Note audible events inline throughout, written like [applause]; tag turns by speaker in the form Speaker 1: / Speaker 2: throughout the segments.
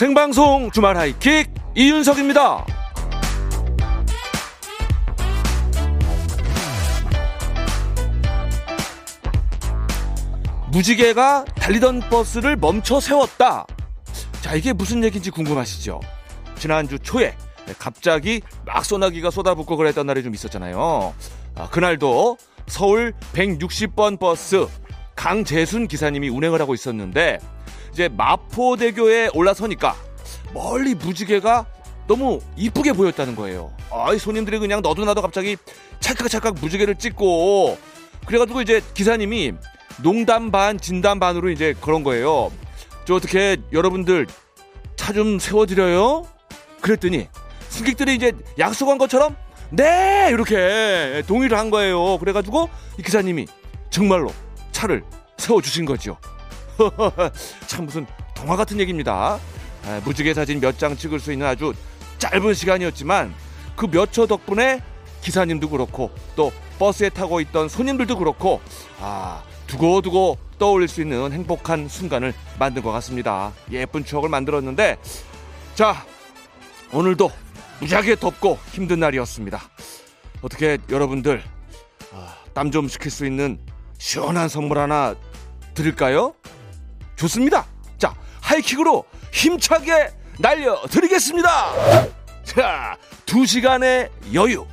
Speaker 1: 생방송 주말 하이킥 이윤석입니다. 무지개가 달리던 버스를 멈춰 세웠다. 자, 이게 무슨 얘기인지 궁금하시죠? 지난주 초에 갑자기 막 소나기가 쏟아붓고 그랬던 날이 좀 있었잖아요. 아, 그날도 서울 160번 버스 강재순 기사님이 운행을 하고 있었는데 이제 마포대교에 올라서니까 멀리 무지개가 너무 이쁘게 보였다는 거예요. 아이 손님들이 그냥 너도 나도 갑자기 찰칵찰칵 무지개를 찍고 그래가지고 이제 기사님이 농담 반 진담 반으로 이제 그런 거예요. 저 어떻게 여러분들 차 좀 세워드려요? 그랬더니 승객들이 이제 약속한 것처럼 네 이렇게 동의를 한 거예요. 그래가지고 이 기사님이 정말로 차를 세워주신 거죠. [laughs] 참 무슨 동화 같은 얘기입니다. 아, 무지개 사진 몇 장 찍을 수 있는 아주 짧은 시간이었지만 그 몇 초 덕분에 기사님도 그렇고 또 버스에 타고 있던 손님들도 그렇고 아 두고두고 떠올릴 수 있는 행복한 순간을 만든 것 같습니다. 예쁜 추억을 만들었는데 자 오늘도 무지하게 덥고 힘든 날이었습니다. 어떻게 여러분들 아, 땀좀 식힐 수 있는 시원한 선물 하나 드릴까요? 좋습니다. 자 하이킥으로 힘차게 날려드리겠습니다. 자, 두 시간의 여유.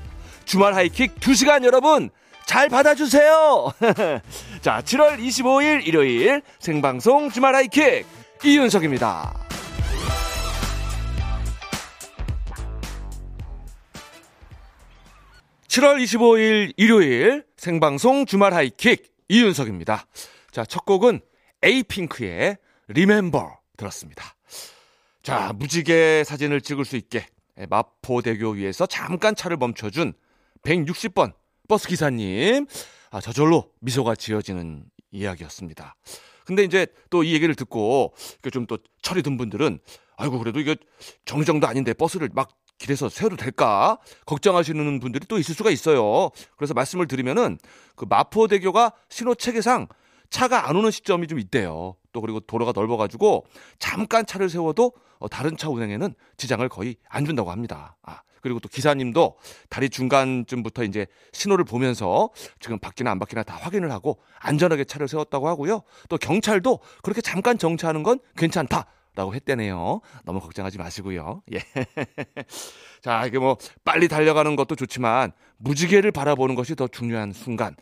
Speaker 1: 주말 하이킥 두 시간 여러분 잘 받아주세요. [laughs] 자, 7월 25일 일요일 생방송 주말 하이킥 이윤석입니다. 7월 25일 일요일 생방송 주말 하이킥 이윤석입니다. 자, 첫 곡은 에이핑크의 Remember 들었습니다. 자, 무지개 사진을 찍을 수 있게 마포대교 위에서 잠깐 차를 멈춰준 160번 버스 기사님. 아, 저절로 미소가 지어지는 이야기였습니다. 근데 이제 또 이 얘기를 듣고 좀 또 철이 든 분들은 아이고 그래도 이게 정정도 아닌데 버스를 막 길에서 세워도 될까 걱정하시는 분들이 또 있을 수가 있어요. 그래서 말씀을 드리면은 그 마포대교가 신호 체계상 차가 안 오는 시점이 좀 있대요. 또 그리고 도로가 넓어가지고 잠깐 차를 세워도 어, 다른 차 운행에는 지장을 거의 안 준다고 합니다. 아, 그리고 또 기사님도 다리 중간쯤부터 이제 신호를 보면서 지금 바퀴나 안 바퀴나 다 확인을 하고 안전하게 차를 세웠다고 하고요. 또 경찰도 그렇게 잠깐 정차하는 건 괜찮다. 라고 했대네요. 너무 걱정하지 마시고요. [laughs] 예. 자, 이게 뭐 빨리 달려가는 것도 좋지만 무지개를 바라보는 것이 더 중요한 순간.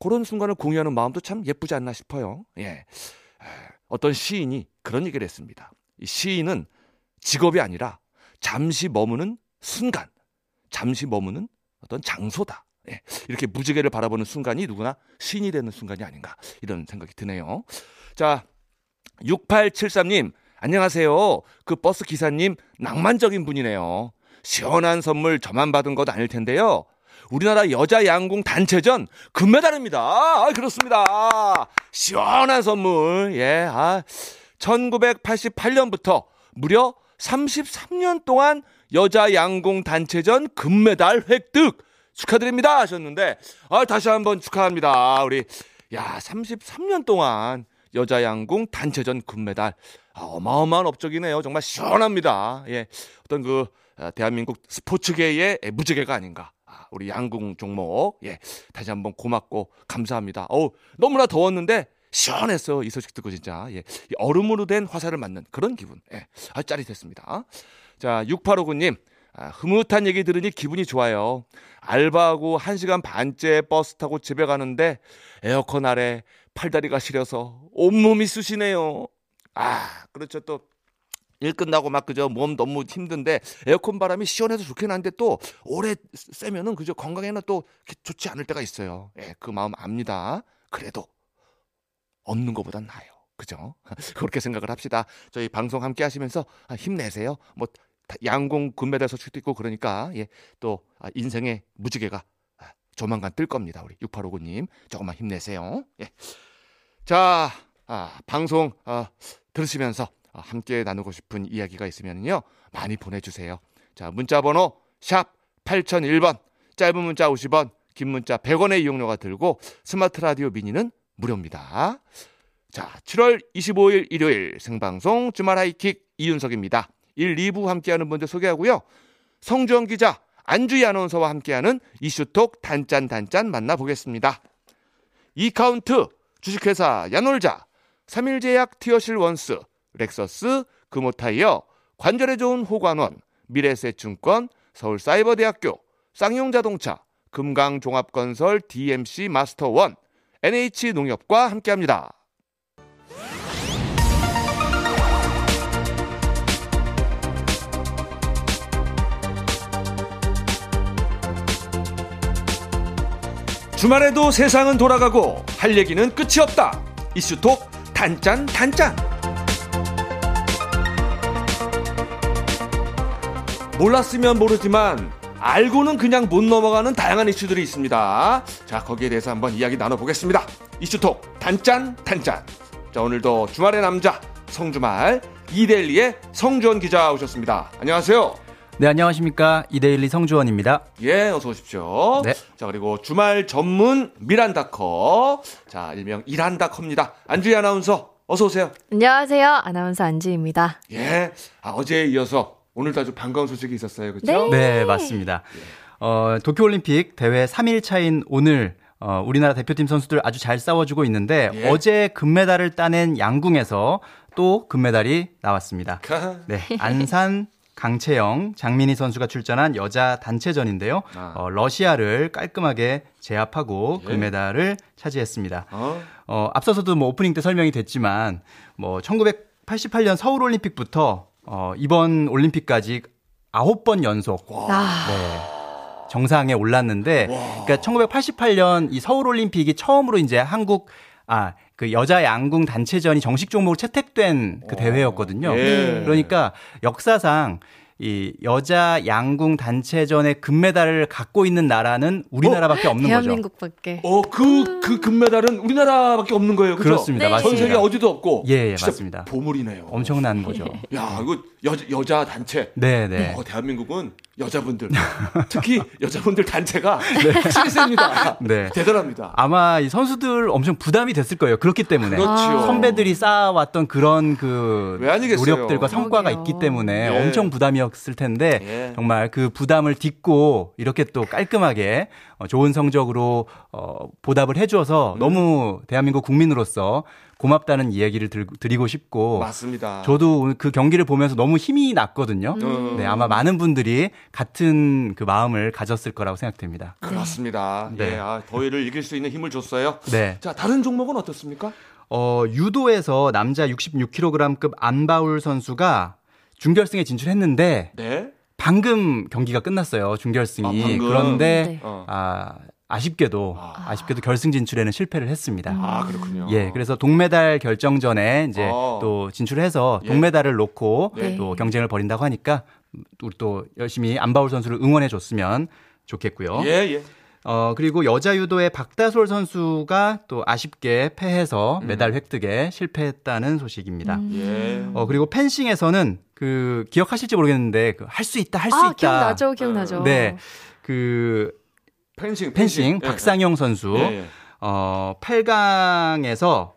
Speaker 1: 그런 순간을 공유하는 마음도 참 예쁘지 않나 싶어요. 예. 어떤 시인이 그런 얘기를 했습니다. 이 시인은 직업이 아니라 잠시 머무는 순간, 잠시 머무는 어떤 장소다. 예. 이렇게 무지개를 바라보는 순간이 누구나 시인이 되는 순간이 아닌가 이런 생각이 드네요. 자, 6873님 안녕하세요. 그 버스 기사님 낭만적인 분이네요. 시원한 선물 저만 받은 것 아닐 텐데요. 우리나라 여자 양궁 단체전 금메달입니다. 아, 그렇습니다. 시원한 선물. 예, 아, 1988년부터 무려 33년 동안 여자 양궁 단체전 금메달 획득 축하드립니다 하셨는데 아, 다시 한번 축하합니다. 우리 야, 33년 동안 여자 양궁 단체전 금메달 아, 어마어마한 업적이네요. 정말 시원합니다. 예. 어떤 그 아, 대한민국 스포츠계의 무지개가 아닌가. 아, 우리 양궁 종목. 예. 다시 한번 고맙고 감사합니다. 어우, 너무나 더웠는데 시원했어. 이 소식 듣고 진짜. 예. 얼음으로 된 화살을 맞는 그런 기분. 예. 아, 짜릿했습니다. 자, 6859님. 아, 흐뭇한 얘기 들으니 기분이 좋아요. 알바하고 1시간 반째 버스 타고 집에 가는데 에어컨 아래 팔다리가 시려서 온몸이 쑤시네요. 아, 그렇죠. 또 일 끝나고 막 그저 몸 너무 힘든데 에어컨 바람이 시원해서 좋긴 한데 또 오래 쐬면은 그저 건강에는 또 좋지 않을 때가 있어요. 예, 그 마음 압니다. 그래도 없는 것보단 나아요. 그죠? [laughs] 그렇게 생각을 합시다. 저희 방송 함께 하시면서 아, 힘내세요. 뭐 양궁 금메달 소식도 있고 그러니까 예, 또 아, 인생의 무지개가 아, 조만간 뜰 겁니다. 우리 6859님 조금만 힘내세요. 예. 자, 아, 방송 아, 들으시면서 아, 함께 나누고 싶은 이야기가 있으면요 많이 보내주세요. 자 문자 번호 샵 8001번 짧은 문자 50원 긴 문자 100원의 이용료가 들고 스마트 라디오 미니는 무료입니다. 자, 7월 25일 일요일 생방송 주말 하이킥 이윤석입니다. 1, 2부 함께하는 분들 소개하고요. 성주원 기자, 안주희 아나운서와 함께하는 이슈톡 단짠 단짠 만나보겠습니다. 이카운트, 주식회사 야놀자, 삼일제약 티어실 원스, 렉서스, 금호타이어, 관절에 좋은 호관원, 미래에셋증권, 서울사이버대학교, 쌍용자동차, 금강종합건설 DMC 마스터원, NH농협과 함께합니다. 주말에도 세상은 돌아가고 할 얘기는 끝이 없다. 이슈톡 단짠 단짠. 몰랐으면 모르지만 알고는 그냥 못 넘어가는 다양한 이슈들이 있습니다. 자, 거기에 대해서 한번 이야기 나눠보겠습니다. 이슈톡 단짠 단짠. 자, 오늘도 주말의 남자 성주말 이데일리의 성주원 기자 오셨습니다. 안녕하세요.
Speaker 2: 네, 안녕하십니까. 이데일리 성주원입니다.
Speaker 1: 예, 어서 오십시오. 네. 자, 그리고 주말 전문 미란다커. 자, 일명 이란다커입니다. 안주희 아나운서, 어서 오세요.
Speaker 3: 안녕하세요. 아나운서 안주희입니다.
Speaker 1: 예. 아, 어제에 이어서 오늘도 아주 반가운 소식이 있었어요. 그렇죠?
Speaker 2: 네, 네 맞습니다. 어, 도쿄올림픽 대회 3일 차인 오늘 어, 우리나라 대표팀 선수들 아주 잘 싸워주고 있는데 예. 어제 금메달을 따낸 양궁에서 또 금메달이 나왔습니다. 네, 안산 강채영, 장민희 선수가 출전한 여자 단체전인데요. 아. 어, 러시아를 깔끔하게 제압하고 예. 금메달을 차지했습니다. 어? 어, 앞서서도 뭐 오프닝 때 설명이 됐지만 뭐 1988년 서울 올림픽부터 어, 이번 올림픽까지 9번 연속 네, 정상에 올랐는데 와. 그러니까 1988년 이 서울 올림픽이 처음으로 이제 한국 아, 그 여자 양궁 단체전이 정식 종목으로 채택된 그 대회였거든요. 예. 그러니까 역사상 이 여자 양궁 단체전의 금메달을 갖고 있는 나라는 우리나라밖에 어? 없는
Speaker 3: 대한민국밖에.
Speaker 1: 거죠. 대한민국밖에. 어, 그, 그 금메달은 우리나라밖에 없는 거예요. 그죠?
Speaker 2: 그렇습니다. 네. 맞습니다.
Speaker 1: 전 세계 어디도 없고.
Speaker 2: 예, 예 맞습니다.
Speaker 1: 보물이네요.
Speaker 2: 엄청난 거죠.
Speaker 1: 야, 이거 여, 여자 단체.
Speaker 2: 네, 네.
Speaker 1: 어, 대한민국은 여자분들, 특히 여자분들 단체가 [laughs] 네. 확실히 셉니다. 네. 대단합니다.
Speaker 2: 아마 이 선수들 엄청 부담이 됐을 거예요. 그렇기 때문에.
Speaker 1: 그렇죠.
Speaker 2: 선배들이 쌓아왔던 그런 그 노력들과 성과가 있기 때문에 예. 엄청 부담이었을 텐데 예. 정말 그 부담을 딛고 이렇게 또 깔끔하게 어, 좋은 성적으로 어, 보답을 해주어서 음. 너무 대한민국 국민으로서 고맙다는 이야기를 드리고 싶고
Speaker 1: 맞습니다.
Speaker 2: 저도 그 경기를 보면서 너무 힘이 났거든요. 음. 네, 아마 많은 분들이 같은 그 마음을 가졌을 거라고 생각됩니다.
Speaker 1: 그렇습니다. 네. 예, 아, 더위를 이길 수 있는 힘을 줬어요.
Speaker 2: 네.
Speaker 1: 자, 다른 종목은 어떻습니까?
Speaker 2: 어, 유도에서 남자 66kg급 안바울 선수가 준결승에 진출했는데 네? 방금 경기가 끝났어요. 중결승이. 아, 그런데 네. 어. 아 아쉽게도 아. 쉽게도 결승 진출에는 실패를 했습니다.
Speaker 1: 아 그렇군요.
Speaker 2: 예, 그래서 동메달 결정전에 이제 어. 또 진출해서 예. 동메달을 놓고 네. 또 경쟁을 벌인다고 하니까 우리 또 열심히 안바울 선수를 응원해 줬으면 좋겠고요.
Speaker 1: 예, 예.
Speaker 2: 어, 그리고 여자 유도의 박다솔 선수가 또 아쉽게 패해서 음. 메달 획득에 실패했다는 소식입니다.
Speaker 1: 음.
Speaker 2: 예. 어, 그리고 펜싱에서는 그 기억하실지 모르겠는데 그 할 수 있다, 할수 아, 있다.
Speaker 3: 기억나죠, 기억나죠.
Speaker 2: 네. 그
Speaker 1: 펜싱,
Speaker 2: 펜싱, 펜싱. 예, 박상영 선수. 예, 예. 어 8강에서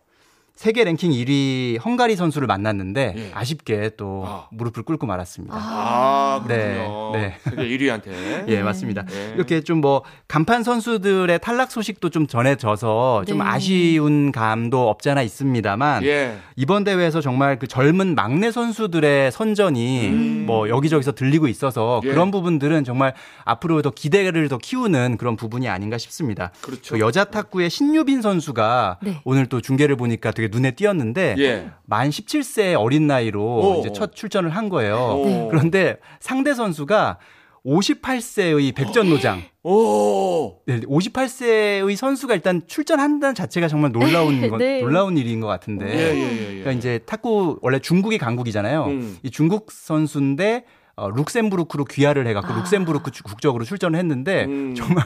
Speaker 2: 세계 랭킹 1위 헝가리 선수를 만났는데 예. 아쉽게 또 아. 무릎을 꿇고 말았습니다.
Speaker 1: 아, 네, 네. 세계 1위한테. [laughs]
Speaker 2: 예, 맞습니다. 네. 이렇게 좀 뭐 간판 선수들의 탈락 소식도 좀 전해져서 좀 네. 아쉬운 감도 없지 않아 있습니다만 예. 이번 대회에서 정말 그 젊은 막내 선수들의 선전이 음. 뭐 여기저기서 들리고 있어서 예. 그런 부분들은 정말 앞으로 더 기대를 더 키우는 그런 부분이 아닌가 싶습니다.
Speaker 1: 그렇죠.
Speaker 2: 그 여자 탁구의 신유빈 선수가 네. 오늘 또 중계를 보니까 되게 눈에 띄었는데 예. 만 17세 어린 나이로 오. 이제 첫 출전을 한 거예요. 오. 그런데 상대 선수가 58세의 백전노장.
Speaker 1: 오.
Speaker 2: 네, 58세의 선수가 일단 출전한다는 자체가 정말 놀라운 [laughs] 거, 네. 놀라운 일인 것 같은데.
Speaker 1: 예, 예, 예,
Speaker 2: 그러니까 이제 탁구 원래 중국이 강국이잖아요. 음. 이 중국 선수인데 어, 룩셈부르크로 귀화를 해갖고 아. 룩셈부르크 국적으로 출전을 했는데 음. 정말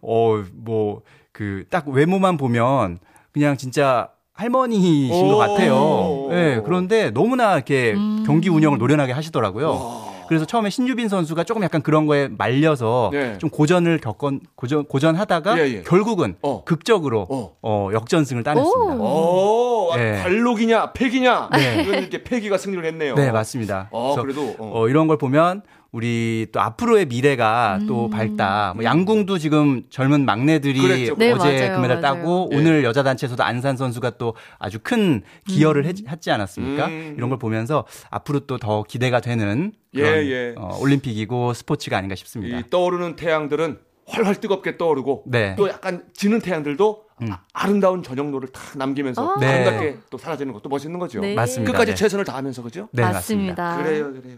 Speaker 2: 어 뭐 그 딱 외모만 보면 그냥 진짜 할머니신 것 같아요. 예, 네, 그런데 너무나 이렇게 음. 경기 운영을 노련하게 하시더라고요. 그래서 처음에 신유빈 선수가 조금 약간 그런 거에 말려서
Speaker 1: 네.
Speaker 2: 좀 고전을 겪건 고전 고전하다가
Speaker 1: 예, 예.
Speaker 2: 결국은
Speaker 1: 어.
Speaker 2: 극적으로
Speaker 1: 어.
Speaker 2: 어. 역전승을 따냈습니다.
Speaker 1: 오, 아,
Speaker 2: 네.
Speaker 1: 관록이냐, 패기냐.
Speaker 2: 네.
Speaker 1: 이렇게 패기가 승리를 했네요.
Speaker 2: 네, 맞습니다.
Speaker 1: 어,
Speaker 2: 그래서
Speaker 1: 그래도. 어.
Speaker 2: 어, 이런 걸 보면 우리 또 앞으로의 미래가 또 밝다. 뭐 양궁도 지금 젊은 막내들이
Speaker 1: 그랬죠.
Speaker 3: 네,
Speaker 2: 어제
Speaker 3: 맞아요,
Speaker 2: 금메달
Speaker 3: 맞아요.
Speaker 2: 따고
Speaker 1: 예.
Speaker 2: 오늘 여자 단체에서도 안산 선수가 또 아주 큰 기여를 했- 했지 않았습니까?
Speaker 1: 음.
Speaker 2: 이런 걸 보면서 앞으로 또 더 기대가 되는
Speaker 1: 예,
Speaker 2: 그런
Speaker 1: 예.
Speaker 2: 어, 올림픽이고 스포츠가 아닌가 싶습니다.
Speaker 1: 이 떠오르는 태양들은 활활 뜨겁게 떠오르고
Speaker 2: 네.
Speaker 1: 또 약간 지는 태양들도 아- 아름다운 저녁노를 탁 남기면서
Speaker 3: 아.
Speaker 2: 네.
Speaker 1: 아름답게 또 사라지는 것도 멋있는 거죠.
Speaker 3: 네.
Speaker 2: 맞습니다.
Speaker 1: 끝까지
Speaker 2: 네.
Speaker 1: 최선을 다하면서 그죠?
Speaker 2: 네,
Speaker 3: 맞습니다.
Speaker 1: 그래요, 그래요.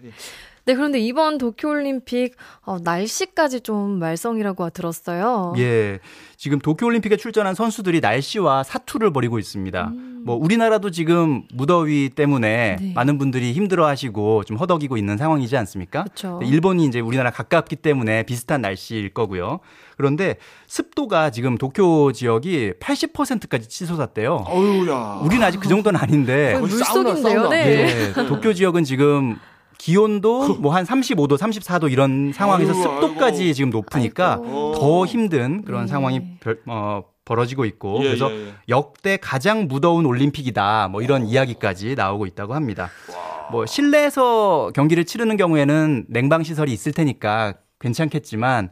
Speaker 1: 예.
Speaker 3: 네, 그런데 이번 도쿄올림픽 어, 날씨까지 좀 말썽이라고 들었어요.
Speaker 2: 예. 지금 도쿄올림픽에 출전한 선수들이 날씨와 사투를 벌이고 있습니다. 뭐 우리나라도 지금 무더위 때문에
Speaker 3: 네.
Speaker 2: 많은 분들이 힘들어하시고 좀 허덕이고 있는 상황이지 않습니까?
Speaker 3: 그쵸.
Speaker 2: 근데 일본이 이제 우리나라 가깝기 때문에 비슷한 날씨일 거고요. 그런데 습도가 지금 도쿄 지역이 80%까지 치솟았대요.
Speaker 1: 어유야.
Speaker 2: 우리는 아직 그 정도는 아닌데
Speaker 3: 물속인데요.
Speaker 1: 사우나.
Speaker 3: 네.
Speaker 2: 예, 도쿄 지역은 지금 기온도 뭐 한 35도, 34도 이런 상황에서
Speaker 1: 아이고,
Speaker 2: 습도까지
Speaker 1: 아이고.
Speaker 2: 지금 높으니까
Speaker 3: 아이고.
Speaker 2: 더 힘든 그런
Speaker 3: 네.
Speaker 2: 상황이 별- 어, 벌어지고 있고
Speaker 1: 예,
Speaker 2: 그래서
Speaker 1: 예, 예.
Speaker 2: 역대 가장 무더운 올림픽이다 뭐 이런 이야기까지 나오고 있다고 합니다. 뭐 실내에서 경기를 치르는 경우에는 냉방 시설이 있을 테니까 괜찮겠지만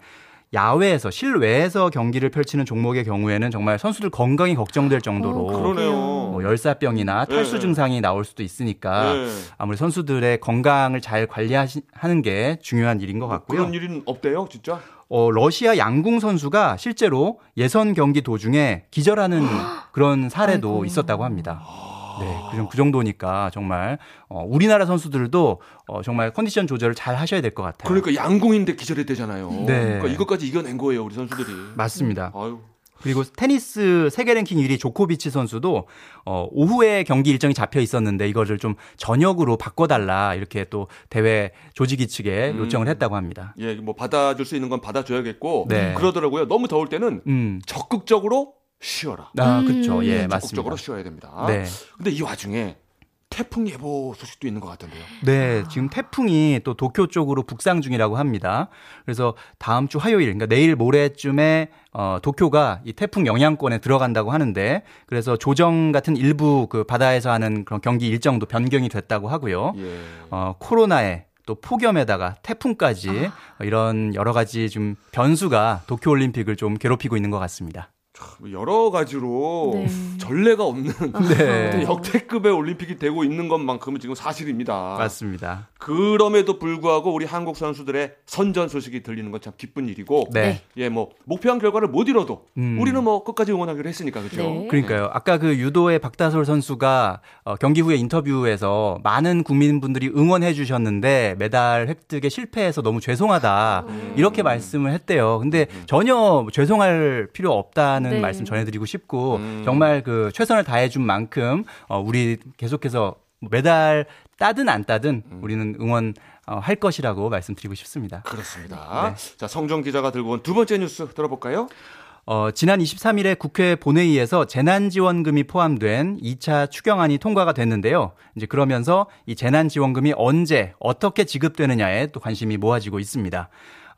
Speaker 2: 야외에서 실외에서 경기를 펼치는 종목의 경우에는 정말 선수들 건강이 걱정될 정도로
Speaker 3: 어,
Speaker 1: 그러네요.
Speaker 2: 뭐 열사병이나 탈수
Speaker 1: 예, 예.
Speaker 2: 증상이 나올 수도 있으니까
Speaker 1: 네.
Speaker 2: 아무리 선수들의 건강을 잘 관리하는 게 중요한 일인 것 같고요.
Speaker 1: 그런 일은 없대요, 진짜.
Speaker 2: 어, 러시아 양궁 선수가 실제로 예선 경기 도중에 기절하는 [gasps] 그런 사례도
Speaker 3: 아이고.
Speaker 2: 있었다고 합니다. 네, 그, 그 정도니까 정말 어, 우리나라 선수들도 어, 정말 컨디션 조절을 잘 하셔야 될 것 같아요.
Speaker 1: 그러니까 양궁인데 기절했대잖아요.
Speaker 2: 네.
Speaker 1: 그러니까 이것까지 이겨낸 거예요, 우리 선수들이.
Speaker 2: 맞습니다.
Speaker 1: 아유.
Speaker 2: 그리고 테니스 세계 랭킹 1위 조코비치 선수도 어, 오후에 경기 일정이 잡혀 있었는데 이거를 좀 저녁으로 바꿔달라 이렇게 또 대회 조직위 측에
Speaker 1: 음.
Speaker 2: 요청을 했다고 합니다.
Speaker 1: 예, 뭐 받아줄 수 있는 건 받아줘야겠고
Speaker 2: 네.
Speaker 1: 그러더라고요. 너무 더울 때는
Speaker 2: 음,
Speaker 1: 적극적으로 쉬어라.
Speaker 2: 아,
Speaker 3: 음.
Speaker 2: 그렇죠. 예,
Speaker 1: 적극적으로
Speaker 2: 맞습니다.
Speaker 1: 쉬어야 됩니다.
Speaker 2: 네.
Speaker 1: 근데 이 와중에 태풍 예보 소식도 있는 것 같던데요.
Speaker 2: 네, 지금 태풍이 또 도쿄 쪽으로 북상 중이라고 합니다. 그래서 다음 주 화요일, 그러니까 내일 모레쯤에 어, 도쿄가 이 태풍 영향권에 들어간다고 하는데 그래서 조정 같은 일부 그 바다에서 하는 그런 경기 일정도 변경이 됐다고 하고요.
Speaker 1: 예.
Speaker 2: 어, 코로나에 또 폭염에다가 태풍까지 어, 이런 여러 가지 좀 변수가 도쿄 올림픽을 좀 괴롭히고 있는 것 같습니다.
Speaker 1: 여러 가지로
Speaker 3: 네.
Speaker 1: 전례가 없는 [laughs]
Speaker 2: 네.
Speaker 1: 역대급의 올림픽이 되고 있는 것만큼은 지금 사실입니다.
Speaker 2: 맞습니다.
Speaker 1: 그럼에도 불구하고 우리 한국 선수들의 선전 소식이 들리는 건 참 기쁜 일이고
Speaker 2: 네.
Speaker 1: 예, 뭐 목표한 결과를 못 이뤄도
Speaker 2: 음.
Speaker 1: 우리는 뭐 끝까지 응원하기로 했으니까 그죠?
Speaker 3: 네.
Speaker 2: 그러니까요. 아까 그 유도의 박다솔 선수가 어, 경기 후에 인터뷰에서 많은 국민분들이 응원해 주셨는데 메달 획득에 실패해서 너무 죄송하다 이렇게 말씀을 했대요. 근데 전혀 죄송할 필요 없다는
Speaker 3: 네.
Speaker 2: 말씀 전해드리고 싶고
Speaker 1: 음.
Speaker 2: 정말 그 최선을 다해준 만큼 어, 우리 계속해서 메달 따든 안 따든 우리는 응원 어, 할 것이라고 말씀드리고 싶습니다.
Speaker 1: 그렇습니다.
Speaker 2: 네.
Speaker 1: 자, 성정 기자가 들고 온 두 번째 뉴스 들어볼까요?
Speaker 2: 어, 지난 23일에 국회 본회의에서 재난지원금이 포함된 2차 추경안이 통과가 됐는데요. 이제 그러면서 이 재난지원금이 언제, 어떻게 지급되느냐에 또 관심이 모아지고 있습니다.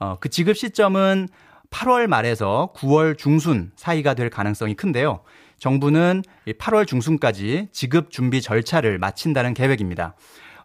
Speaker 2: 어, 그 지급 시점은 8월 말에서 9월 중순 사이가 될 가능성이 큰데요. 정부는 이 8월 중순까지 지급 준비 절차를 마친다는 계획입니다.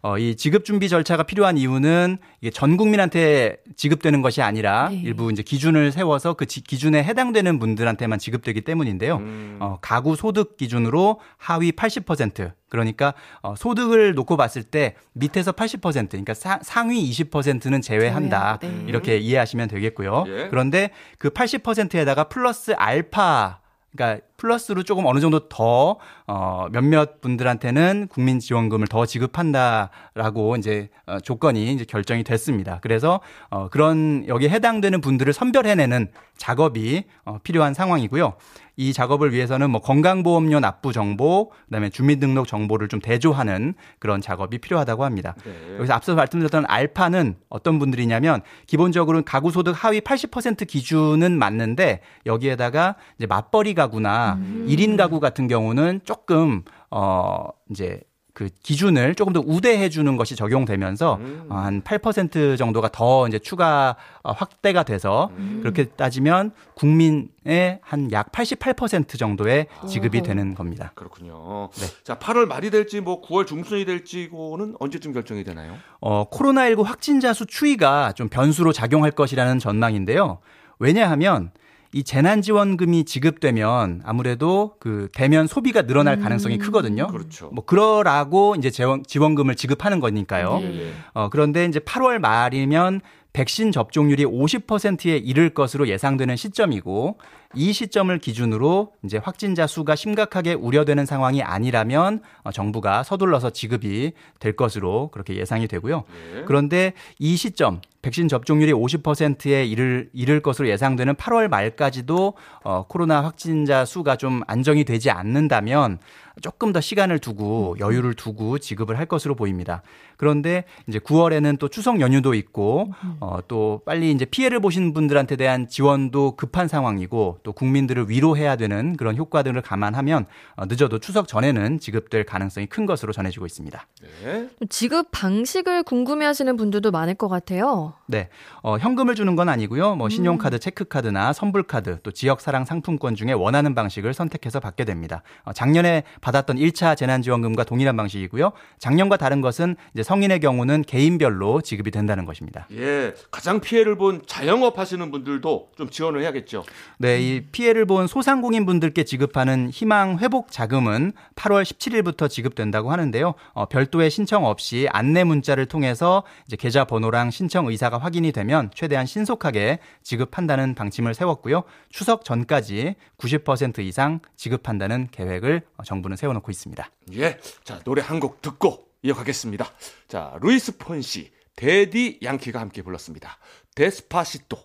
Speaker 2: 어, 이 지급 준비 절차가 필요한 이유는 이게 전 국민한테 지급되는 것이 아니라
Speaker 3: 네.
Speaker 2: 일부 이제 기준을 세워서 그 지- 기준에 해당되는 분들한테만 지급되기 때문인데요.
Speaker 1: 음.
Speaker 2: 어, 가구 소득 기준으로 하위 80% 그러니까 어, 소득을 놓고 봤을 때 밑에서 80% 그러니까 사- 상위 20%는 제외한다.
Speaker 3: 제외, 네.
Speaker 2: 이렇게 이해하시면 되겠고요.
Speaker 1: 예.
Speaker 2: 그런데 그 80%에다가 플러스 알파 그러니까 플러스로 조금 어느 정도 더 어, 몇몇 분들한테는 국민 지원금을 더 지급한다라고 이제 어, 조건이 이제 결정이 됐습니다. 그래서 어, 그런 여기에 해당되는 분들을 선별해내는 작업이 어, 필요한 상황이고요. 이 작업을 위해서는 뭐 건강보험료 납부 정보, 그다음에 주민등록 정보를 좀 대조하는 그런 작업이 필요하다고 합니다.
Speaker 1: 네.
Speaker 2: 여기서 앞서 말씀드렸던 알파는 어떤 분들이냐면 기본적으로는 가구 소득 하위 80% 기준은 맞는데 여기에다가 이제 맞벌이 가구나 일 1인 가구 같은 경우는 조금 어 이제 그 기준을 조금 더 우대해 주는 것이 적용되면서 음. 어, 한8% 정도가 더 이제 추가 어, 확대가 돼서 음. 그렇게 따지면 국민의 한 약 88% 정도의 지급이 오. 되는 겁니다.
Speaker 1: 그렇군요. 네. 자, 8월 말이 될지 뭐 9월 중순이 될지고는 언제쯤 결정이 되나요?
Speaker 2: 어, 코로나19 확진자 수 추이가 좀 변수로 작용할 것이라는 전망인데요. 왜냐하면 이 재난지원금이 지급되면 아무래도 그 대면 소비가 늘어날 음. 가능성이 크거든요.
Speaker 1: 그렇죠.
Speaker 2: 뭐 그러라고 이제 재원, 지원금을 지급하는 거니까요. 네. 어, 그런데 이제 8월 말이면 백신 접종률이 50%에 이를 것으로 예상되는 시점이고 이 시점을 기준으로 이제 확진자 수가 심각하게 우려되는 상황이 아니라면 어, 정부가 서둘러서 지급이 될 것으로 그렇게 예상이 되고요. 네. 그런데 이 시점 백신 접종률이 50%에 이를 이를 것으로 예상되는 8월 말까지도 어, 코로나 확진자 수가 좀 안정이 되지 않는다면 조금 더 시간을 두고 여유를 두고 지급을 할 것으로 보입니다. 그런데 이제 9월에는 또 추석 연휴도 있고 어, 또 빨리 이제 피해를 보신 분들한테 대한 지원도 급한 상황이고 또 국민들을 위로해야 되는 그런 효과들을 감안하면 어, 늦어도 추석 전에는 지급될 가능성이 큰 것으로 전해지고 있습니다.
Speaker 3: 네. 지급 방식을 궁금해하시는 분들도 많을 것 같아요.
Speaker 2: 네, 어, 현금을 주는 건 아니고요. 뭐 신용카드, 음. 체크카드나 선불카드, 또 지역 사랑 상품권 중에 원하는 방식을 선택해서 받게 됩니다. 어, 작년에 받았던 1차 재난지원금과 동일한 방식이고요. 작년과 다른 것은 이제 성인의 경우는 개인별로 지급이 된다는 것입니다.
Speaker 1: 예, 가장 피해를 본 자영업 하시는 분들도 좀 지원을 해야겠죠.
Speaker 2: 네, 이 피해를 본 소상공인 분들께 지급하는 희망 회복 자금은 8월 17일부터 지급된다고 하는데요. 어, 별도의 신청 없이 안내 문자를 통해서 이제 계좌 번호랑 신청 의사 가 확인이 되면 최대한 신속하게 지급한다는 방침을 세웠고요. 추석 전까지 90% 이상 지급한다는 계획을 정부는 세워놓고 있습니다.
Speaker 1: 예. 자, 노래 한 곡 듣고 이어가겠습니다. 자, 루이스 폰시, 대디 양키가 함께 불렀습니다. Despacito.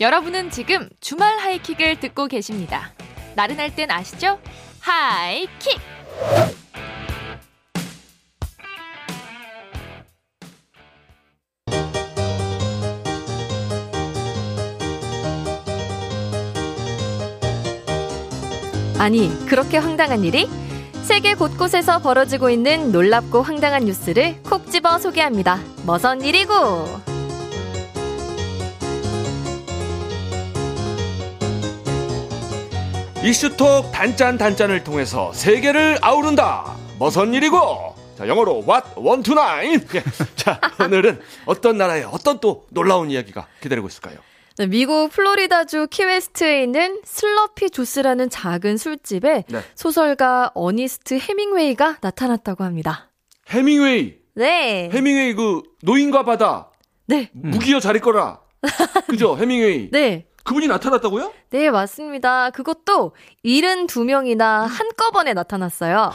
Speaker 4: 여러분은 지금 주말 하이킥을 듣고 계십니다. 나른할 땐 아시죠? 하이킥! 아니, 그렇게 황당한 일이? 세계 곳곳에서 벌어지고 있는 놀랍고 황당한 뉴스를 콕 집어 소개합니다. 머선 일이고!
Speaker 1: 이슈톡 단짠 단짠을 통해서 세계를 아우른다. 머선 일이고! 자, 영어로 What One to Nine. [laughs] 자, 오늘은 어떤 나라의 어떤 또 놀라운 이야기가 기다리고 있을까요?
Speaker 3: 네, 미국 플로리다주 키웨스트에 있는 Sloppy Joe's라는 작은 술집에 네. 소설가 어니스트 해밍웨이가 나타났다고 합니다.
Speaker 1: 해밍웨이.
Speaker 3: 네.
Speaker 1: 해밍웨이 그 노인과 바다.
Speaker 3: 네.
Speaker 1: 무기여 잘 있거라. [laughs] 그죠? 해밍웨이.
Speaker 3: 네.
Speaker 1: 그분이 나타났다고요?
Speaker 3: 네, 맞습니다. 그것도 72명이나 한꺼번에 나타났어요.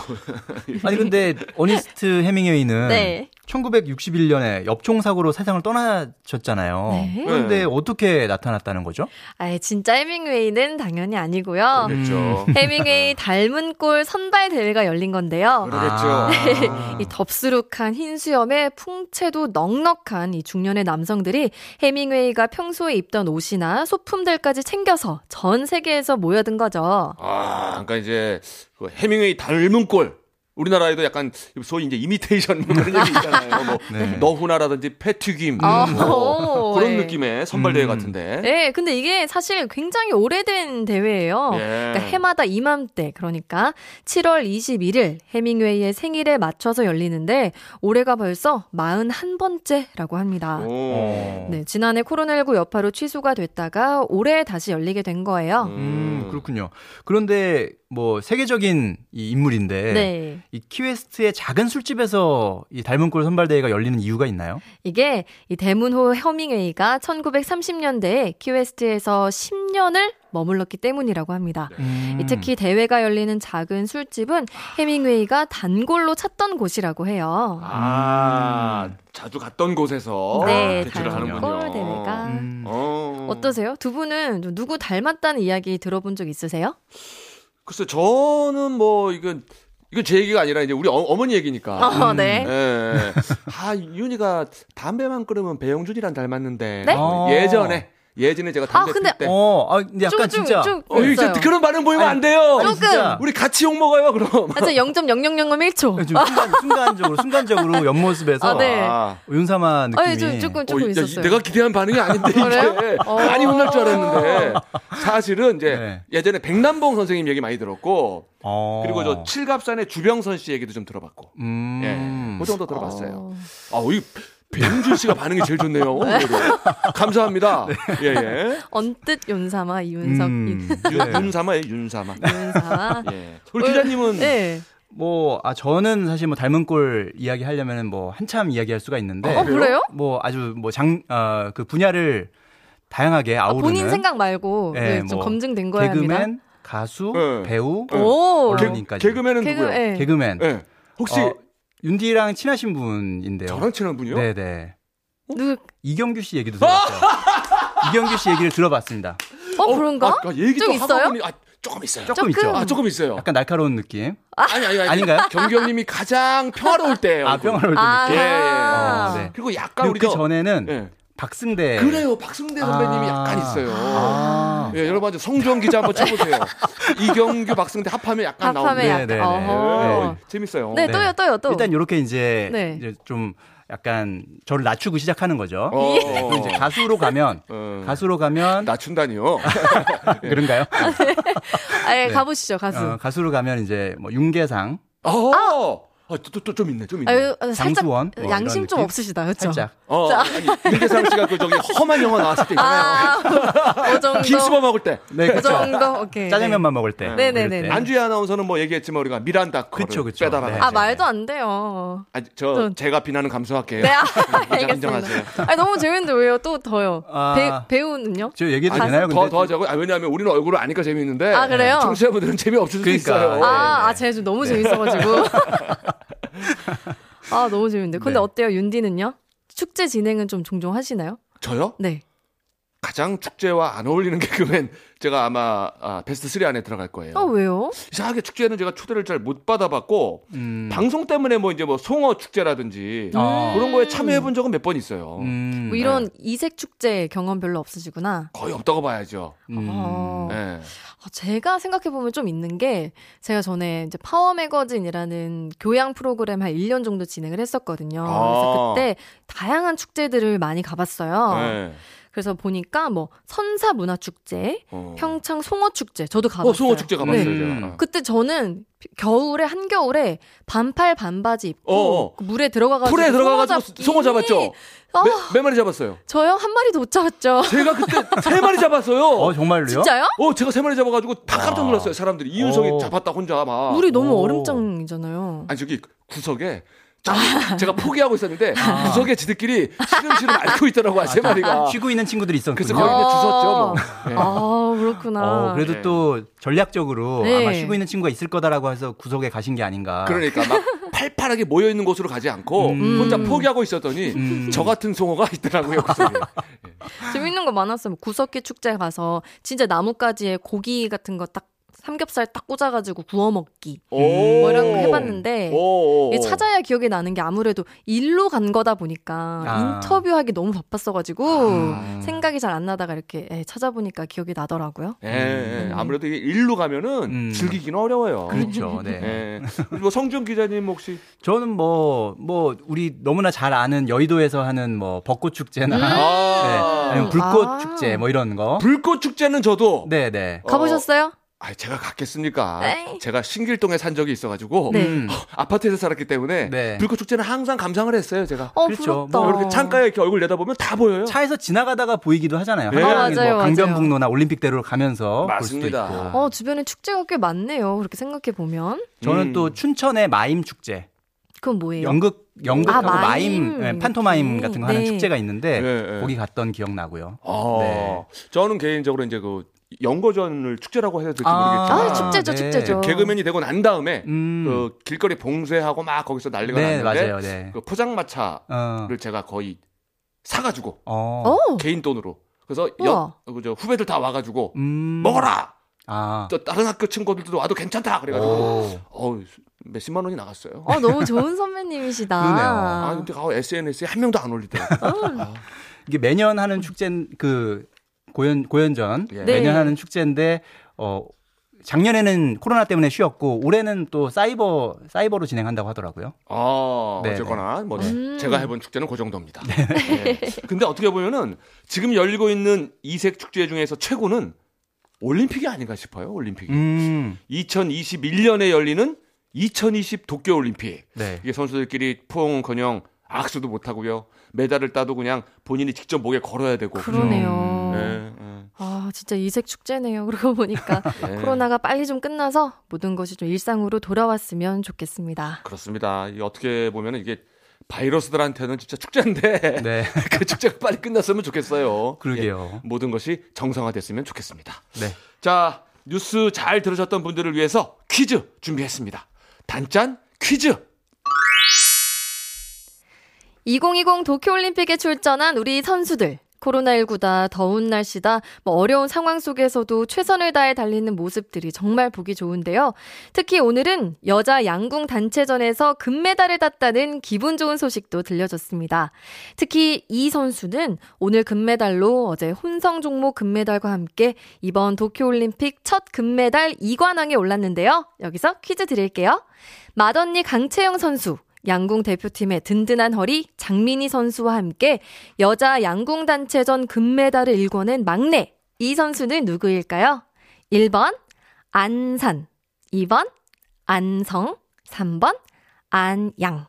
Speaker 2: 아니, 근데 어니스트 해밍웨이는 네. 1961년에 엽총 사고로 세상을 떠나셨잖아요. 네. 그런데 네. 어떻게 나타났다는 거죠?
Speaker 3: 아, 진짜 해밍웨이는 당연히 아니고요. 그렇죠. 해밍웨이 닮은 꼴 선발 대회가 열린 건데요.
Speaker 1: 그러겠죠. 아.
Speaker 3: 네. [laughs] 이 덥수룩한 흰 수염에 풍채도 넉넉한 이 중년의 남성들이 해밍웨이가 평소에 입던 옷이나 소품들까지 챙겨서 전 세계에서 모여든 거죠.
Speaker 1: 아, 그러니까 이제 그 해밍웨이 닮은 꼴 우리나라에도 약간 소위 이제 이미테이션 뭐 그런 얘기 있잖아요. 뭐 [laughs] 네. 너후나라든지 패튀김 아, 뭐 그런 네. 느낌의 선발 대회 음. 같은데.
Speaker 3: 네, 근데 이게 사실 굉장히 오래된 대회예요. 예. 그러니까 해마다 이맘때 그러니까 7월 21일 해밍웨이의 생일에 맞춰서 열리는데 올해가 벌써 41번째라고 합니다. 오. 네, 지난해 코로나19 여파로 취소가 됐다가 올해 다시 열리게 된 거예요.
Speaker 2: 음, 그렇군요. 그런데 뭐 세계적인 이 인물인데 네. 이 키웨스트의 작은 술집에서 이 닮은 꼴 선발 대회가 열리는 이유가 있나요?
Speaker 3: 이게 이 대문호 허밍웨이가 1930년대에 키웨스트에서 10년을 머물렀기 때문이라고 합니다. 음. 특히 대회가 열리는 작은 술집은 해밍웨이가 단골로 찾던 곳이라고 해요.
Speaker 1: 아, 음. 자주 갔던 곳에서
Speaker 3: 네, 개최를 하는군요. 대회가. 음. 어. 어떠세요? 두 분은 누구 닮았다는 이야기 들어본 적 있으세요?
Speaker 1: 글쎄 저는 뭐 이건 이건 제 얘기가 아니라 이제 우리 어, 머니 얘기니까.
Speaker 3: 어, 네. 음,
Speaker 1: 예. 아 윤희가 담배만 끊으면 배영준이랑 닮았는데 네? 어, 예전에 예전에 제가 담배
Speaker 3: 아, 근데-
Speaker 1: 필 때.
Speaker 2: 어, 아, 근데 약간
Speaker 3: 좀,
Speaker 2: 진짜.
Speaker 3: 좀,
Speaker 1: 어, 이제
Speaker 3: 있어요.
Speaker 1: 그런 반응 보이면 안 돼요.
Speaker 2: 아니.
Speaker 1: 우리 같이 욕 먹어요, 그럼.
Speaker 3: 아, 저 0.0001초.
Speaker 2: 좀 순간, 순간적으로, 순간적으로 옆모습에서
Speaker 3: 아, 네.
Speaker 1: 아.
Speaker 2: 윤사마 느낌이.
Speaker 3: 아니, 좀, 조금,
Speaker 1: 어,
Speaker 3: 조금
Speaker 1: 야,
Speaker 3: 있었어요.
Speaker 1: 내가 기대한 반응이 아닌데
Speaker 3: 그래요?
Speaker 1: 이게
Speaker 3: 어.
Speaker 1: 많이 혼날 줄 알았는데 사실은 이제
Speaker 2: 네.
Speaker 1: 예전에 백남봉 선생님 얘기 많이 들었고
Speaker 2: 어.
Speaker 1: 그리고 저 칠갑산의 주병선 씨 얘기도 좀 들어봤고
Speaker 2: 음.
Speaker 1: 예, 그 정도 들어봤어요.
Speaker 3: 어.
Speaker 1: 아, 이 배윤준 씨가 반응이 제일 좋네요. 그래도. 감사합니다. 예, 예.
Speaker 3: 언뜻 윤사마, 이윤석,
Speaker 2: 음.
Speaker 3: 이-
Speaker 1: 윤, 윤사마예요, 윤사마.
Speaker 3: 윤사마.
Speaker 1: 예. 우리 기자님은
Speaker 3: 네.
Speaker 2: 뭐, 아, 저는 사실 뭐 닮은 꼴 이야기 하려면 뭐 한참 이야기할 수가 있는데.
Speaker 3: 어, 그래요?
Speaker 2: 뭐 아주 뭐 장, 어, 그 분야를 다양하게
Speaker 3: 아,
Speaker 2: 아우르는.
Speaker 3: 본인 생각 말고
Speaker 2: 예,
Speaker 3: 네, 좀
Speaker 2: 뭐
Speaker 3: 검증된 거야 합니다.
Speaker 2: 개그맨, 가수,
Speaker 1: 네.
Speaker 2: 배우,
Speaker 1: 네.
Speaker 3: 오.
Speaker 2: 언론인까지.
Speaker 1: 개그맨은
Speaker 3: 개그,
Speaker 1: 누구예요?
Speaker 3: 예.
Speaker 2: 개그맨.
Speaker 1: 예. 혹시
Speaker 2: 어, 윤디랑 친하신 분인데요.
Speaker 1: 저랑 친한 분이요?
Speaker 2: 네네.
Speaker 3: 누,
Speaker 2: 이경규 씨 얘기도 들었어요. [laughs] 이경규 씨 얘기를 들어봤습니다.
Speaker 3: 어, 그런가?
Speaker 1: 아, 아, 얘기 좀또
Speaker 3: 있어요?
Speaker 1: 보니 아, 조금 있어요.
Speaker 2: 조금 있죠.
Speaker 3: 조금.
Speaker 1: 아, 조금 있어요.
Speaker 2: 약간 날카로운 느낌.
Speaker 1: 아니, 아니, 아니.
Speaker 2: 아닌가요?
Speaker 1: 경기 형님이 가장 평화로울 때예요.
Speaker 2: 아, 평화로울 때
Speaker 3: 아,
Speaker 2: 느낌.
Speaker 1: 예, 예.
Speaker 2: 어, 네.
Speaker 1: 그리고 약간 우리가
Speaker 2: 그 전에는
Speaker 1: 예.
Speaker 2: 박승대.
Speaker 1: 그래요. 박승대 선배님이
Speaker 2: 아.
Speaker 1: 약간 있어요.
Speaker 2: 아.
Speaker 1: 예, 여러분 이제 성주원 기자 한번 쳐보세요. [laughs] 이경규, 박승대 합하면 약간 나오는데.
Speaker 2: 네,
Speaker 3: 약간.
Speaker 2: 네, 네.
Speaker 3: 어허.
Speaker 1: 예, 재밌어요.
Speaker 3: 네,
Speaker 2: 네.
Speaker 3: 또요, 또요, 또.
Speaker 2: 일단 이렇게 이제,
Speaker 3: 네.
Speaker 2: 이제 좀 약간 저를 낮추고 시작하는 거죠.
Speaker 1: 어,
Speaker 2: 그리고 이제 가수로 가면
Speaker 1: 어.
Speaker 2: 가수로 가면
Speaker 1: 낮춘다니요. [laughs]
Speaker 2: 그런가요?
Speaker 3: 아, 예,
Speaker 2: 네.
Speaker 3: 가보시죠, 가수.
Speaker 2: 어, 가수로 가면 이제 뭐 윤계상,
Speaker 1: 어. 아, 또, 또, 좀 있네, 좀 있네.
Speaker 3: 아유, 아, 살짝
Speaker 2: 장수원 뭐
Speaker 3: 양심
Speaker 2: 이런
Speaker 3: 좀? 없으시다, 그렇죠?
Speaker 2: 살짝
Speaker 1: 어, 아니, 윤계상 씨가 그 저기 험한 영화 나왔을 때 있잖아요.
Speaker 3: 아, 그 정도.
Speaker 1: 김 씹어 먹을 때.
Speaker 2: 네,
Speaker 3: 그. 정도. 오케이.
Speaker 2: 짜장면만 먹을 때.
Speaker 3: 네, 네, 네.
Speaker 2: 때.
Speaker 1: 안주희 아나운서는 뭐 얘기했지만 우리가 미란다
Speaker 2: 그쵸, 그쵸.
Speaker 1: 빼달아.
Speaker 2: 네.
Speaker 3: 아, 말도 안 돼요.
Speaker 1: 아, 저 제가 비난은 감수할게요.
Speaker 3: 네, 아, [laughs]
Speaker 1: 인정- 인정하세요.
Speaker 3: 아, 너무 재밌는데 왜요? 또 더요.
Speaker 2: 아.
Speaker 3: 배, 배우는요?
Speaker 2: 저 얘기해도
Speaker 1: 아니,
Speaker 2: 되나요?
Speaker 1: 더, 더 하자고? 아, 왜냐하면 우리는 얼굴을 아니까 재밌는데.
Speaker 3: 아, 그래요?
Speaker 1: 청취자분들은 재미없을 수도
Speaker 2: 그러니까.
Speaker 1: 있어요.
Speaker 3: 아, 아, 제가 좀 너무 재밌어가지고. [laughs] 아, 너무 재밌는데. 근데
Speaker 2: 네.
Speaker 3: 어때요, 윤디는요? 축제 진행은 좀 종종 하시나요?
Speaker 1: 저요?
Speaker 3: 네.
Speaker 1: 가장 축제와 안 어울리는 개그맨 제가 아마 아, 베스트 3 안에 들어갈 거예요.
Speaker 3: 아, 왜요?
Speaker 1: 이상하게 축제는 제가 초대를 잘 못 받아봤고
Speaker 2: 음.
Speaker 1: 방송 때문에 뭐 이제 뭐 송어 축제라든지
Speaker 2: 아.
Speaker 1: 그런 거에 참여해본 적은 몇 번 있어요.
Speaker 2: 음.
Speaker 3: 뭐 이런 이색 축제 경험 별로 없으시구나.
Speaker 1: 거의 없다고 봐야죠.
Speaker 2: 음.
Speaker 3: 어.
Speaker 1: 네.
Speaker 3: 아, 제가 생각해 보면 좀 있는 게, 제가 전에 이제 파워 매거진이라는 교양 프로그램 한 1년 정도 진행을 했었거든요. 그래서
Speaker 1: 아.
Speaker 3: 그때 다양한 축제들을 많이 가봤어요.
Speaker 1: 네.
Speaker 3: 그래서 보니까 뭐 선사 문화 축제,
Speaker 1: 어.
Speaker 3: 평창 송어 축제 저도 가봤어요.
Speaker 1: 어, 송어 축제 가봤어요.
Speaker 3: 네.
Speaker 2: 음.
Speaker 1: 제가.
Speaker 3: 그때 저는 겨울에 한겨울에 반팔 반바지 입고
Speaker 1: 어, 어.
Speaker 3: 그 물에 들어가가지고
Speaker 1: 풀에 들어가가지고
Speaker 3: 잡기.
Speaker 1: 송어 잡았죠?
Speaker 3: 아,
Speaker 1: 몇, 몇 마리 잡았어요?
Speaker 3: 저요 한 마리도 못 잡았죠.
Speaker 1: 제가 그때 세 마리 잡았어요.
Speaker 2: 어, 정말로요?
Speaker 3: 진짜요?
Speaker 1: 어, 제가 세 마리 잡아가지고 다 깜짝
Speaker 2: 와.
Speaker 1: 놀랐어요. 사람들이 이윤석이
Speaker 2: 오.
Speaker 1: 잡았다 혼자 막.
Speaker 3: 물이 너무
Speaker 2: 오.
Speaker 3: 얼음장이잖아요.
Speaker 1: 아니 저기 구석에 저- 제가 포기하고 있었는데 구석에 지들끼리 시름시름 앓고 있더라고 세 마리가.
Speaker 2: 쉬고 있는 친구들이 있었군요.
Speaker 1: 그래서 거기 그냥 주웠죠. 뭐. 예.
Speaker 3: 아 그렇구나.
Speaker 2: 어, 그래도
Speaker 1: 네.
Speaker 2: 또 전략적으로
Speaker 3: 네.
Speaker 2: 아마 쉬고 있는 친구가 있을 거다라고 해서 구석에 가신 게 아닌가.
Speaker 1: 그러니까 막 팔팔하게 모여 있는 곳으로 가지 않고
Speaker 2: 음.
Speaker 1: 혼자 포기하고 있었더니
Speaker 2: 음.
Speaker 1: 저 같은 송어가 있더라고요 구석에. [laughs]
Speaker 3: 재밌는 거 많았어요. 뭐 구석기 축제 가서 진짜 나뭇가지에 고기 같은 거 딱 삼겹살 딱 꽂아가지고 구워 먹기
Speaker 1: 오.
Speaker 3: 뭐 이런 거 해봤는데. 찾아야 기억이 나는 게 아무래도 일로 간 거다 보니까
Speaker 2: 아.
Speaker 3: 인터뷰하기 너무 바빴어가지고
Speaker 2: 아.
Speaker 3: 생각이 잘 안 나다가 이렇게 예, 찾아보니까 기억이 나더라고요.
Speaker 1: 예, 예.
Speaker 3: 음.
Speaker 1: 아무래도 이게 일로 가면은
Speaker 2: 음.
Speaker 1: 즐기기는 어려워요.
Speaker 2: 그렇죠. [laughs] 네.
Speaker 1: 예. 뭐 성준 기자님 혹시
Speaker 2: 저는 뭐, 뭐, 우리 너무나 잘 아는 여의도에서 하는 뭐, 벚꽃 축제나,
Speaker 3: 음.
Speaker 2: 네.
Speaker 1: 아.
Speaker 2: 불꽃
Speaker 3: 아.
Speaker 2: 축제 뭐 이런 거.
Speaker 1: 불꽃 축제는 저도
Speaker 2: 네, 네.
Speaker 1: 어,
Speaker 3: 가보셨어요?
Speaker 1: 아, 제가 갔겠습니까?
Speaker 3: 에이.
Speaker 1: 제가 신길동에 산 적이 있어가지고
Speaker 3: 네.
Speaker 2: 음.
Speaker 1: 아파트에서 살았기 때문에
Speaker 2: 네.
Speaker 1: 불꽃 축제는 항상 감상을 했어요. 제가
Speaker 3: 어
Speaker 2: 그렇죠.
Speaker 3: 부럽다.
Speaker 2: 뭐
Speaker 1: 이렇게 창가에 이렇게 얼굴 내다보면 다 보여요.
Speaker 2: 차에서 지나가다가 보이기도 하잖아요.
Speaker 1: 네.
Speaker 3: 아, 맞아요,
Speaker 2: 뭐
Speaker 3: 맞아요.
Speaker 2: 강변북로나 올림픽대로를 가면서
Speaker 1: 맞습니다.
Speaker 2: 볼 수도 있고.
Speaker 3: 어 주변에 축제가 꽤 많네요. 그렇게 생각해 보면
Speaker 2: 저는
Speaker 1: 음.
Speaker 2: 또 춘천의 마임 축제.
Speaker 3: 그건 뭐예요?
Speaker 2: 연극 연극하고
Speaker 3: 아,
Speaker 2: 마임,
Speaker 3: 마임.
Speaker 2: 네, 판토마임 같은 거 하는
Speaker 3: 네.
Speaker 2: 축제가 있는데
Speaker 1: 네, 네.
Speaker 2: 거기 갔던 기억 나고요.
Speaker 1: 아,
Speaker 2: 네.
Speaker 1: 저는 개인적으로 이제 그 연거전을 축제라고 해야 될지
Speaker 2: 아,
Speaker 1: 모르겠지만
Speaker 3: 아 축제죠,
Speaker 2: 네.
Speaker 3: 축제죠.
Speaker 1: 개그맨이 되고 난 다음에
Speaker 2: 음.
Speaker 1: 그 길거리 봉쇄하고 막 거기서 난리가
Speaker 2: 네,
Speaker 1: 났는데
Speaker 2: 맞아요. 네.
Speaker 1: 그 포장마차를
Speaker 2: 어.
Speaker 1: 제가 거의 사가지고
Speaker 2: 어.
Speaker 3: 어,
Speaker 1: 개인 돈으로 그래서. 여, 그저 후배들 다 와가지고
Speaker 2: 음.
Speaker 1: 먹어라.
Speaker 2: 아.
Speaker 1: 또 다른 학교 친구들도 와도 괜찮다 그래가지고
Speaker 2: 오.
Speaker 1: 어우 몇십만 원이 나갔어요.
Speaker 3: 어 너무 좋은 선배님이시다.
Speaker 2: 그러네요.
Speaker 1: 아 근데 가 SNS에 한 명도 안 올리더라고. 아,
Speaker 2: 이게 매년 하는 축제 그 고연 고연전 예. 매년 네. 하는 축제인데 어 작년에는 코로나 때문에 쉬었고 올해는 또 사이버 사이버로 진행한다고 하더라고요.
Speaker 1: 아, 네, 어쨌거나 네. 뭐 음. 제가 해본 축제는 그 정도입니다. 네. 네. 근데 어떻게 보면은 지금 열리고 있는 이색 축제 중에서 최고는 올림픽이 아닌가 싶어요. 올림픽이. 음. 2021년에 열리는 2020 도쿄 올림픽. 네. 이게 선수들끼리 포옹커녕 악수도 못 하고요. 메달을 따도 그냥 본인이 직접 목에 걸어야 되고.
Speaker 3: 그러네요. 음. 네, 네. 아, 진짜 이색 축제네요. [laughs] 그러고 보니까 [laughs] 네. 코로나가 빨리 좀 끝나서 모든 것이 좀 일상으로 돌아왔으면 좋겠습니다.
Speaker 1: 그렇습니다. 어떻게 보면 이게 바이러스들한테는 진짜 축제인데 [laughs] 네. 그 축제가 빨리 끝났으면 좋겠어요.
Speaker 2: 그러게요.
Speaker 1: 예, 모든 것이 정상화됐으면 좋겠습니다. 네. 자, 뉴스 잘 들으셨던 분들을 위해서 퀴즈 준비했습니다. 단짠 퀴즈.
Speaker 3: 2020 도쿄올림픽에 출전한 우리 선수들. 코로나19다, 더운 날씨다, 뭐 어려운 상황 속에서도 최선을 다해 달리는 모습들이 정말 보기 좋은데요. 특히 오늘은 여자 양궁 단체전에서 금메달을 땄다는 기분 좋은 소식도 들려줬습니다. 특히 이 선수는 오늘 금메달로 어제 혼성 종목 금메달과 함께 이번 도쿄올림픽 첫 금메달 2관왕에 올랐는데요. 여기서 퀴즈 드릴게요. 맏언니 강채영 선수, 양궁 대표팀의 든든한 허리 장민희 선수와 함께 여자 양궁 단체전 금메달을 일궈낸 막내 이 선수는 누구일까요? 1번 안산, 2번 안성, 3번 안양.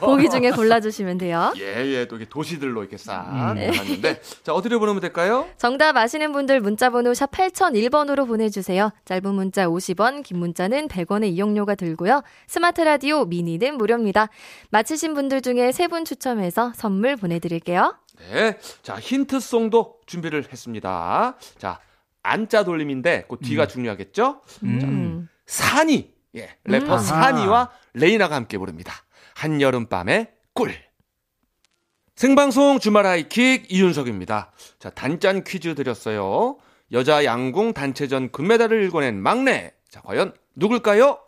Speaker 3: 보기 중에 골라주시면 돼요.
Speaker 1: 예, 예, 또 이렇게 도시들로 이렇게 싹 네. 봤는데. 자, 어디로 보내면 될까요?
Speaker 3: 정답 아시는 분들 문자번호 샵 8001번으로 보내주세요. 짧은 문자 50원, 긴 문자는 100원의 이용료가 들고요. 스마트 라디오 미니는 무료입니다. 맞히신 분들 중에 세분 추첨해서 선물 보내드릴게요.
Speaker 1: 네. 자, 힌트송도 준비를 했습니다. 자, 안자 돌림인데 그 뒤가 음. 중요하겠죠? 음. 자, 산이 예, 래퍼 음. 산이와 레이나가 함께 부릅니다. 한여름밤의 꿀. 생방송 주말 하이킥 이윤석입니다. 자, 단짠 퀴즈 드렸어요. 여자 양궁 단체전 금메달을 일궈낸 막내. 자, 과연 누굴까요?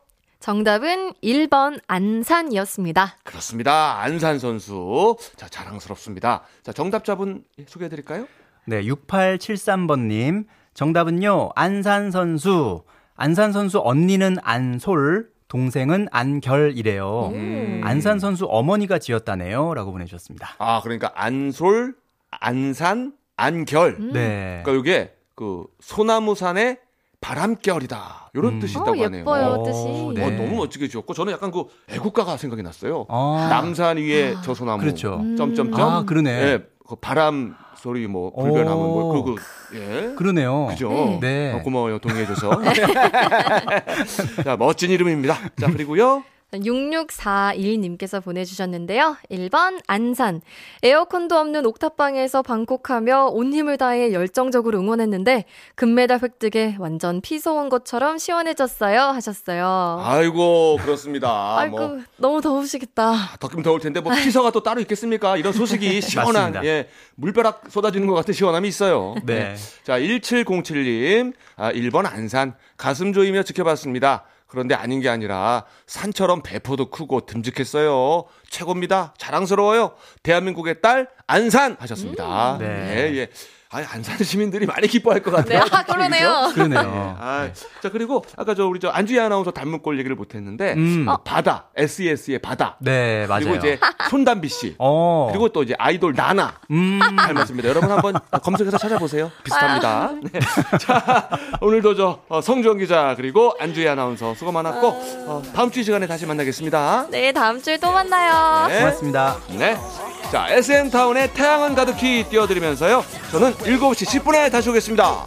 Speaker 3: 정답은 1번 안산이었습니다.
Speaker 1: 그렇습니다. 안산 선수. 자, 자랑스럽습니다. 자, 정답자분 소개해 드릴까요?
Speaker 2: 네, 6873번님. 정답은요, 안산 선수. 안산 선수 언니는 안솔, 동생은 안결이래요. 음. 안산 선수 어머니가 지었다네요. 라고 보내주셨습니다.
Speaker 1: 아, 그러니까 안솔, 안산, 안결. 음. 네. 그러니까 이게 그 소나무산의 바람결이다. 이런 음. 뜻이 있다고 어, 하네요.
Speaker 3: 예뻐요, 뜻이. 어,
Speaker 1: 네. 어, 너무 멋지게 지었고 저는 약간 그 애국가가 생각이 났어요. 아. 남산 위에 저 소나무. 그렇죠. 점점점.
Speaker 2: 아, 그러네. 네,
Speaker 1: 그 바람 소리 뭐 불변하면 뭐 그리고
Speaker 2: 예 그러네요.
Speaker 1: 그죠? 네. 어, 고마워요 동의해줘서. [laughs] 자 멋진 이름입니다. 자 그리고요.
Speaker 3: 6641님께서 보내주셨는데요. 1번, 안산. 에어컨도 없는 옥탑방에서 방콕하며 온 힘을 다해 열정적으로 응원했는데, 금메달 획득에 완전 피서 온 것처럼 시원해졌어요. 하셨어요.
Speaker 1: 아이고, 그렇습니다.
Speaker 3: 아이고, 뭐, 너무 더우시겠다.
Speaker 1: 덥긴 더울 텐데, 뭐, 피서가 또 따로 있겠습니까? 이런 소식이 [laughs] 시원한, 예, 물벼락 쏟아지는 것 같은 시원함이 있어요. 네. 자, 1707님, 아, 1번 안산. 가슴 조이며 지켜봤습니다. 그런데 아닌 게 아니라 산처럼 배포도 크고 듬직했어요. 최고입니다. 자랑스러워요. 대한민국의 딸 안산 하셨습니다. 음, 네. 예, 예. 아, 안산 시민들이 많이 기뻐할 것 같아요.
Speaker 3: 네, 아, 그러네요.
Speaker 2: 그러네요. 네.
Speaker 1: 아, 자 그리고 아까 저 우리 저 안주희 아나운서 닮은 꼴 얘기를 못했는데 음. 어, 바다 SES의 바다.
Speaker 2: 네 맞아요.
Speaker 1: 그리고 이제 손담비 씨. 어. 그리고 또 이제 아이돌 나나 음. 닮았습니다. 여러분 한번 검색해서 찾아보세요. 비슷합니다. 아. 네. 자 오늘도 저 어, 성주원 기자 그리고 안주희 아나운서 수고 많았고 어, 다음 주 시간에 다시 만나겠습니다.
Speaker 3: 네 다음 주에 또 만나요.
Speaker 2: 네. 고맙습니다.
Speaker 1: 네. 자, SM타운의 태양은 가득히 띄워드리면서요. 저는 7시 10분에 다시 오겠습니다.